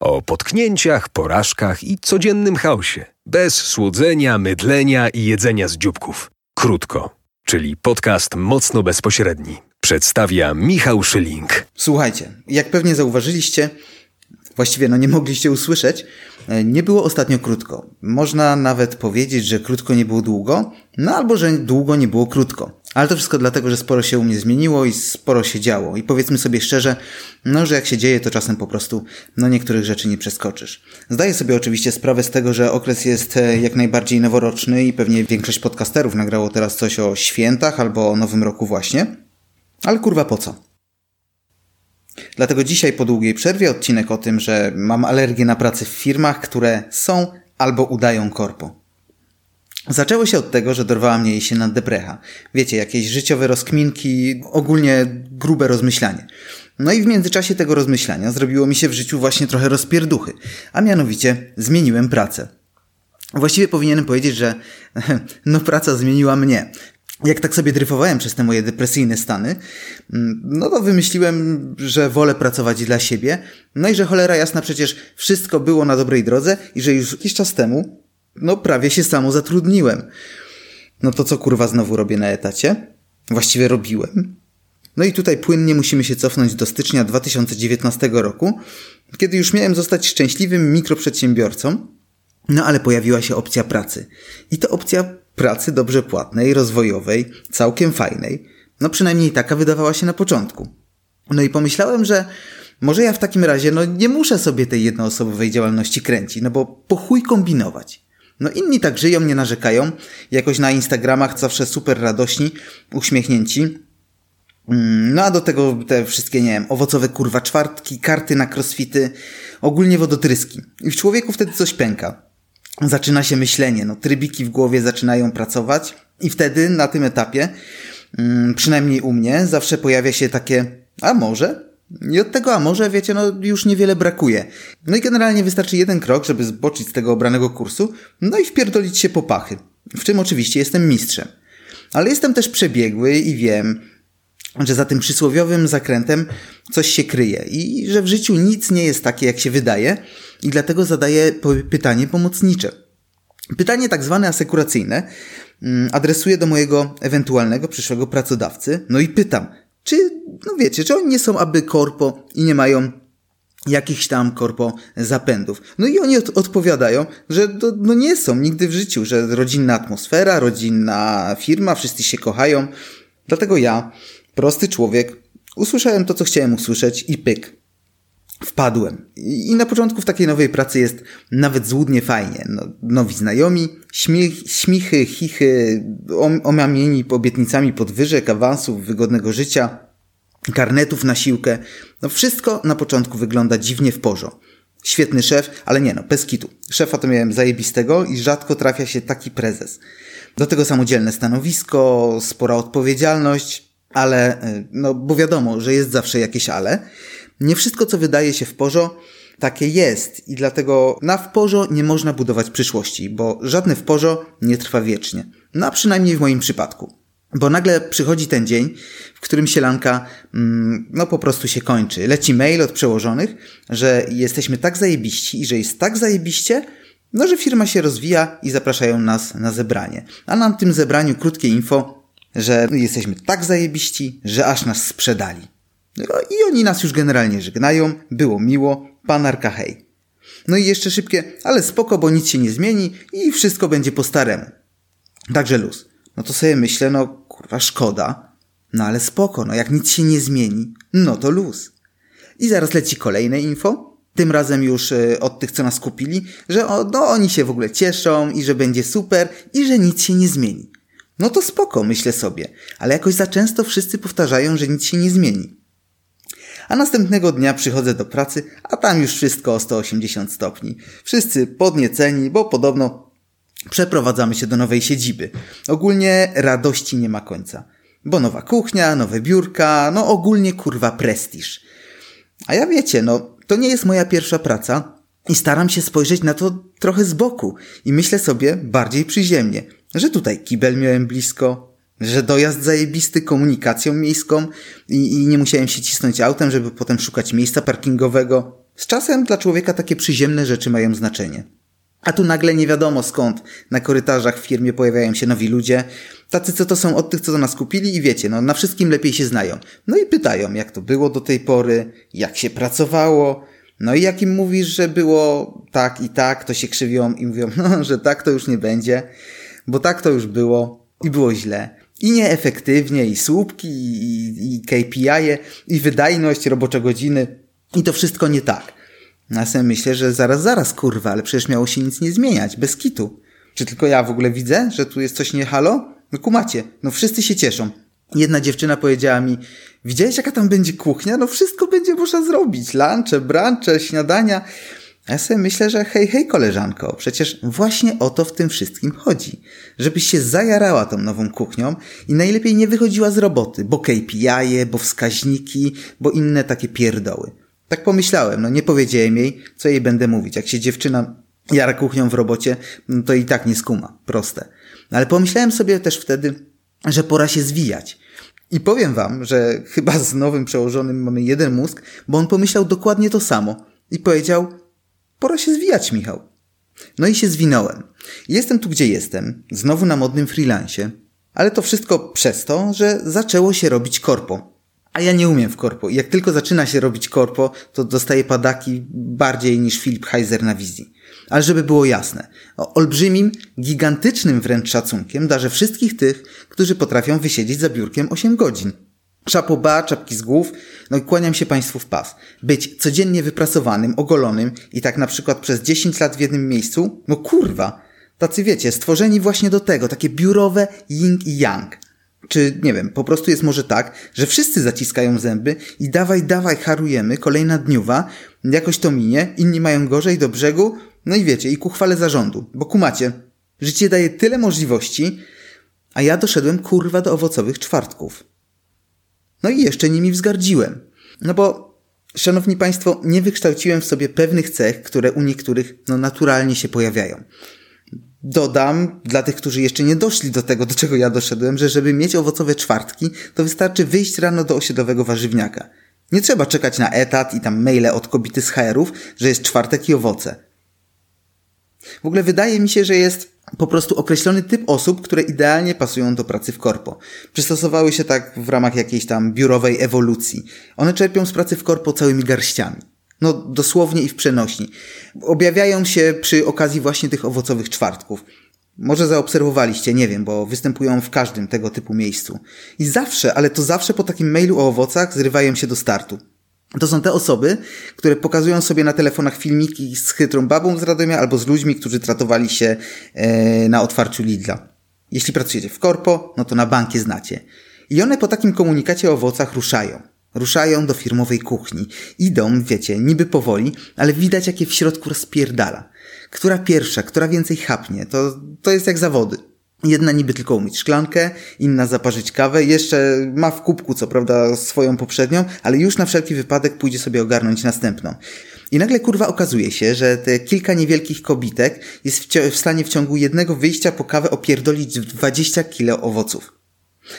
O potknięciach, porażkach i codziennym chaosie. Bez słodzenia, mydlenia i jedzenia z dzióbków. Krótko, czyli podcast mocno bezpośredni. Przedstawia Michał Szyling. Słuchajcie, jak pewnie zauważyliście, właściwie no nie mogliście usłyszeć, e, nie było ostatnio krótko. Można nawet powiedzieć, że krótko nie było długo, no albo że długo nie było krótko. Ale to wszystko dlatego, że sporo się u mnie zmieniło i sporo się działo. I powiedzmy sobie szczerze, no że jak się dzieje, to czasem po prostu no niektórych rzeczy nie przeskoczysz. Zdaję sobie oczywiście sprawę z tego, że okres jest e, jak najbardziej noworoczny i pewnie większość podcasterów nagrało teraz coś o świętach albo o Nowym Roku właśnie. Ale kurwa po co? Dlatego dzisiaj po długiej przerwie odcinek o tym, że mam alergię na pracę w firmach, które są albo udają korpo. Zaczęło się od tego, że dorwała mnie jesienna deprecha. Wiecie, jakieś życiowe rozkminki, ogólnie grube rozmyślanie. No i w międzyczasie tego rozmyślania zrobiło mi się w życiu właśnie trochę rozpierduchy, a mianowicie zmieniłem pracę. Właściwie powinienem powiedzieć, że no praca zmieniła mnie jak tak sobie dryfowałem przez te moje depresyjne stany, mm, no to wymyśliłem, że wolę pracować dla siebie, no i że cholera jasna przecież wszystko było na dobrej drodze i że już jakiś czas temu, no prawie się samo zatrudniłem. No to co kurwa znowu robię na etacie? Właściwie robiłem. No i tutaj płynnie musimy się cofnąć do stycznia 2019 roku, kiedy już miałem zostać szczęśliwym mikroprzedsiębiorcą, no ale pojawiła się opcja pracy. I to opcja pracy dobrze płatnej, rozwojowej, całkiem fajnej. No przynajmniej taka wydawała się na początku. No i pomyślałem, że może ja w takim razie no nie muszę sobie tej jednoosobowej działalności kręcić, no bo po chuj kombinować. No inni tak żyją, nie narzekają. Jakoś na Instagramach zawsze super radośni, uśmiechnięci. Mm, no a do tego te wszystkie, nie wiem, owocowe kurwa czwartki, karty na crossfity, ogólnie wodotryski. I w człowieku wtedy coś pęka zaczyna się myślenie, no trybiki w głowie zaczynają pracować i wtedy na tym etapie, mm, przynajmniej u mnie, zawsze pojawia się takie, a może? I od tego, a może, wiecie, no już niewiele brakuje. No i generalnie wystarczy jeden krok, żeby zboczyć z tego obranego kursu, no i wpierdolić się po pachy. W czym oczywiście jestem mistrzem. Ale jestem też przebiegły i wiem, że za tym przysłowiowym zakrętem coś się kryje i że w życiu nic nie jest takie, jak się wydaje i dlatego zadaję pytanie pomocnicze. Pytanie tak zwane asekuracyjne mm, adresuję do mojego ewentualnego przyszłego pracodawcy, no i pytam, no wiecie, czy oni nie są aby korpo i nie mają jakichś tam korpo zapędów. No i oni od odpowiadają, że to, no nie są nigdy w życiu, że rodzinna atmosfera, rodzinna firma, wszyscy się kochają. Dlatego ja Prosty człowiek. Usłyszałem to, co chciałem usłyszeć i pyk. Wpadłem. I na początku w takiej nowej pracy jest nawet złudnie fajnie. No, nowi znajomi, śmich, śmichy, chichy, omamieni obietnicami podwyżek, awansów, wygodnego życia, karnetów na siłkę. No wszystko na początku wygląda dziwnie w porządku. Świetny szef, ale nie no, bez kitu. Szefa to miałem zajebistego i rzadko trafia się taki prezes. Do tego samodzielne stanowisko, spora odpowiedzialność, ale, y, no bo wiadomo, że jest zawsze jakieś ale. Nie wszystko, co wydaje się w porzo, takie jest i dlatego na wporzo nie można budować przyszłości, bo żadne wporzo nie trwa wiecznie. No a przynajmniej w moim przypadku. Bo nagle przychodzi ten dzień, w którym sielanka, mm, no po prostu się kończy. Leci mail od przełożonych, że jesteśmy tak zajebiści i że jest tak zajebiście, no że firma się rozwija i zapraszają nas na zebranie. A na tym zebraniu krótkie info, że jesteśmy tak zajebiści, że aż nas sprzedali. No I oni nas już generalnie żegnają, było miło, panarka hej. No i jeszcze szybkie, ale spoko, bo nic się nie zmieni i wszystko będzie po staremu. Także luz. No to sobie myślę, no kurwa szkoda, no ale spoko, no jak nic się nie zmieni, no to luz. I zaraz leci kolejne info, tym razem już e, od tych, co nas kupili, że o, no oni się w ogóle cieszą i że będzie super i że nic się nie zmieni. No to spoko, myślę sobie, ale jakoś za często wszyscy powtarzają, że nic się nie zmieni. A następnego dnia przychodzę do pracy, a tam już wszystko o 180 stopni. Wszyscy podnieceni, bo podobno przeprowadzamy się do nowej siedziby. Ogólnie radości nie ma końca. Bo nowa kuchnia, nowe biurka, no ogólnie kurwa prestiż. A ja wiecie, no to nie jest moja pierwsza praca i staram się spojrzeć na to trochę z boku i myślę sobie bardziej przyziemnie że tutaj kibel miałem blisko, że dojazd zajebisty komunikacją miejską i, i nie musiałem się cisnąć autem, żeby potem szukać miejsca parkingowego. Z czasem dla człowieka takie przyziemne rzeczy mają znaczenie. A tu nagle nie wiadomo skąd na korytarzach w firmie pojawiają się nowi ludzie, tacy co to są od tych, co do nas kupili i wiecie, no na wszystkim lepiej się znają. No i pytają, jak to było do tej pory, jak się pracowało, no i jak im mówisz, że było tak i tak, to się krzywią i mówią, no, że tak to już nie będzie, bo tak to już było i było źle. I nieefektywnie, i słupki, i, i KPI, -e, i wydajność, robocze godziny, i to wszystko nie tak. Na ja myślę, że zaraz, zaraz, kurwa, ale przecież miało się nic nie zmieniać, bez kitu. Czy tylko ja w ogóle widzę, że tu jest coś nie halo? No kumacie, no wszyscy się cieszą. Jedna dziewczyna powiedziała mi, widziałeś jaka tam będzie kuchnia? No wszystko będzie można zrobić. Lunche, brunche, śniadania. Ja sobie myślę, że hej, hej koleżanko, przecież właśnie o to w tym wszystkim chodzi. Żebyś się zajarała tą nową kuchnią i najlepiej nie wychodziła z roboty, bo KPI, bo wskaźniki, bo inne takie pierdoły. Tak pomyślałem, no nie powiedziałem jej, co jej będę mówić. Jak się dziewczyna jara kuchnią w robocie, no to i tak nie skuma. Proste. Ale pomyślałem sobie też wtedy, że pora się zwijać. I powiem wam, że chyba z nowym przełożonym mamy jeden mózg, bo on pomyślał dokładnie to samo. I powiedział, pora się zwijać, Michał. No i się zwinąłem. Jestem tu, gdzie jestem, znowu na modnym freelancie, ale to wszystko przez to, że zaczęło się robić korpo. A ja nie umiem w korpo. Jak tylko zaczyna się robić korpo, to dostaję padaki bardziej niż Filip Heiser na wizji. Ale żeby było jasne, olbrzymim, gigantycznym wręcz szacunkiem darzę wszystkich tych, którzy potrafią wysiedzieć za biurkiem 8 godzin. Szapoba, czapki z głów, no i kłaniam się Państwu w pas. Być codziennie wypracowanym, ogolonym i tak na przykład przez 10 lat w jednym miejscu, no kurwa, tacy wiecie, stworzeni właśnie do tego, takie biurowe yin i yang. Czy, nie wiem, po prostu jest może tak, że wszyscy zaciskają zęby i dawaj, dawaj, harujemy, kolejna dniuwa, jakoś to minie, inni mają gorzej do brzegu, no i wiecie, i ku chwale zarządu. Bo kumacie, życie daje tyle możliwości, a ja doszedłem kurwa do owocowych czwartków. No i jeszcze nimi wzgardziłem. No bo, szanowni państwo, nie wykształciłem w sobie pewnych cech, które u niektórych, no naturalnie się pojawiają. Dodam, dla tych, którzy jeszcze nie doszli do tego, do czego ja doszedłem, że żeby mieć owocowe czwartki, to wystarczy wyjść rano do osiedlowego warzywniaka. Nie trzeba czekać na etat i tam maile od kobiety z HR-ów, że jest czwartek i owoce. W ogóle wydaje mi się, że jest po prostu określony typ osób, które idealnie pasują do pracy w korpo. Przystosowały się tak w ramach jakiejś tam biurowej ewolucji. One czerpią z pracy w korpo całymi garściami. No dosłownie i w przenośni. Objawiają się przy okazji właśnie tych owocowych czwartków. Może zaobserwowaliście, nie wiem, bo występują w każdym tego typu miejscu. I zawsze, ale to zawsze po takim mailu o owocach zrywają się do startu. To są te osoby, które pokazują sobie na telefonach filmiki z chytrą babą z Radomia albo z ludźmi, którzy tratowali się e, na otwarciu Lidla. Jeśli pracujecie w korpo, no to na bankie znacie. I one po takim komunikacie o owocach ruszają. Ruszają do firmowej kuchni. Idą, wiecie, niby powoli, ale widać jakie w środku rozpierdala. Która pierwsza, która więcej chapnie, to, to jest jak zawody. Jedna niby tylko umyć szklankę, inna zaparzyć kawę, jeszcze ma w kubku co prawda swoją poprzednią, ale już na wszelki wypadek pójdzie sobie ogarnąć następną. I nagle kurwa okazuje się, że te kilka niewielkich kobitek jest w, w stanie w ciągu jednego wyjścia po kawę opierdolić 20 kilo owoców.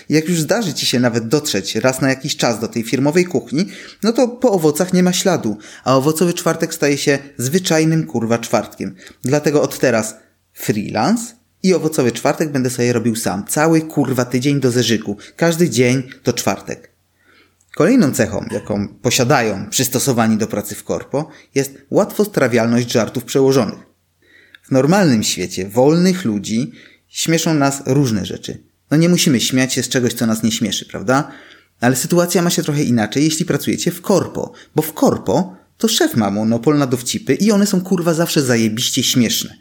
Jak już zdarzy ci się nawet dotrzeć raz na jakiś czas do tej firmowej kuchni, no to po owocach nie ma śladu, a owocowy czwartek staje się zwyczajnym kurwa czwartkiem. Dlatego od teraz freelance i owocowy czwartek będę sobie robił sam. Cały kurwa tydzień do zeżyku. Każdy dzień to czwartek. Kolejną cechą, jaką posiadają przystosowani do pracy w korpo, jest łatwostrawialność żartów przełożonych. W normalnym świecie wolnych ludzi śmieszą nas różne rzeczy. No nie musimy śmiać się z czegoś, co nas nie śmieszy, prawda? Ale sytuacja ma się trochę inaczej, jeśli pracujecie w korpo. Bo w korpo to szef ma monopol na dowcipy i one są kurwa zawsze zajebiście śmieszne.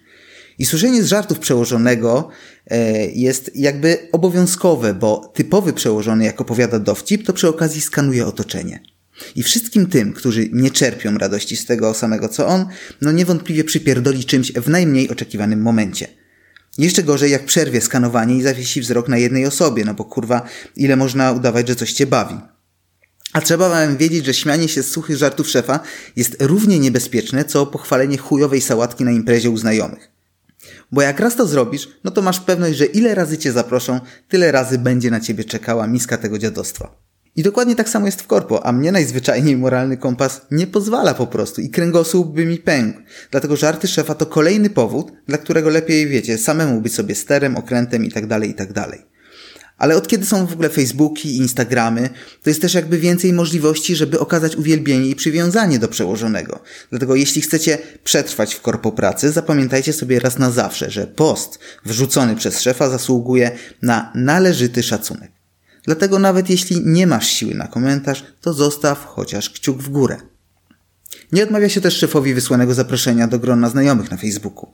I słyszenie z żartów przełożonego e, jest jakby obowiązkowe, bo typowy przełożony, jak opowiada dowcip, to przy okazji skanuje otoczenie. I wszystkim tym, którzy nie czerpią radości z tego samego co on, no niewątpliwie przypierdoli czymś w najmniej oczekiwanym momencie. Jeszcze gorzej jak przerwie skanowanie i zawiesi wzrok na jednej osobie, no bo kurwa, ile można udawać, że coś cię bawi. A trzeba wam wiedzieć, że śmianie się z suchych żartów szefa jest równie niebezpieczne, co pochwalenie chujowej sałatki na imprezie u znajomych. Bo jak raz to zrobisz, no to masz pewność, że ile razy cię zaproszą, tyle razy będzie na ciebie czekała miska tego dziadostwa. I dokładnie tak samo jest w korpo, a mnie najzwyczajniej moralny kompas nie pozwala po prostu i kręgosłup by mi pękł. Dlatego żarty szefa to kolejny powód, dla którego lepiej, wiecie, samemu być sobie sterem, okrętem i tak dalej, i tak. Ale od kiedy są w ogóle Facebooki i Instagramy, to jest też jakby więcej możliwości, żeby okazać uwielbienie i przywiązanie do przełożonego. Dlatego jeśli chcecie przetrwać w korpo pracy, zapamiętajcie sobie raz na zawsze, że post wrzucony przez szefa zasługuje na należyty szacunek. Dlatego nawet jeśli nie masz siły na komentarz, to zostaw chociaż kciuk w górę. Nie odmawia się też szefowi wysłanego zaproszenia do grona znajomych na Facebooku.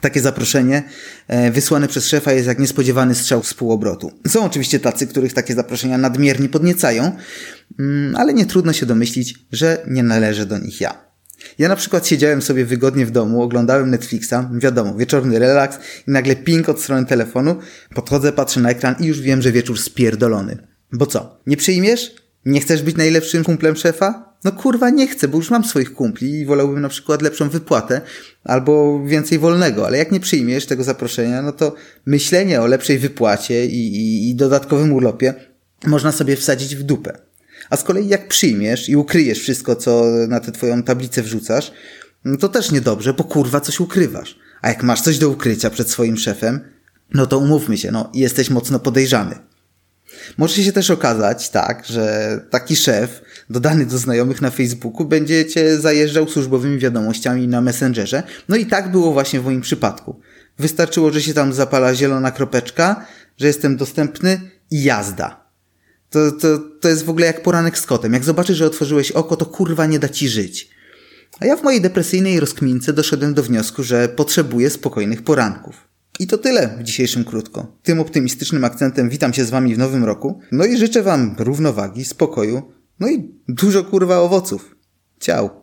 Takie zaproszenie e, wysłane przez szefa jest jak niespodziewany strzał z półobrotu. Są oczywiście tacy, których takie zaproszenia nadmiernie podniecają, mm, ale nie trudno się domyślić, że nie należę do nich ja. Ja na przykład siedziałem sobie wygodnie w domu, oglądałem Netflixa, wiadomo, wieczorny relaks i nagle ping od strony telefonu, podchodzę, patrzę na ekran i już wiem, że wieczór spierdolony. Bo co, nie przyjmiesz? Nie chcesz być najlepszym kumplem szefa? No kurwa nie chcę, bo już mam swoich kumpli i wolałbym na przykład lepszą wypłatę albo więcej wolnego, ale jak nie przyjmiesz tego zaproszenia, no to myślenie o lepszej wypłacie i, i, i dodatkowym urlopie można sobie wsadzić w dupę. A z kolei jak przyjmiesz i ukryjesz wszystko, co na tę twoją tablicę wrzucasz, no to też niedobrze, bo kurwa coś ukrywasz. A jak masz coś do ukrycia przed swoim szefem, no to umówmy się, no jesteś mocno podejrzany. Może się też okazać tak, że taki szef dodany do znajomych na Facebooku będzie cię zajeżdżał służbowymi wiadomościami na Messengerze. No i tak było właśnie w moim przypadku. Wystarczyło, że się tam zapala zielona kropeczka, że jestem dostępny i jazda. To, to, to jest w ogóle jak poranek z kotem. Jak zobaczysz, że otworzyłeś oko, to kurwa nie da ci żyć. A ja w mojej depresyjnej rozkmince doszedłem do wniosku, że potrzebuję spokojnych poranków. I to tyle w dzisiejszym krótko. Tym optymistycznym akcentem witam się z wami w nowym roku. No i życzę wam równowagi, spokoju, no i dużo kurwa owoców. Ciao.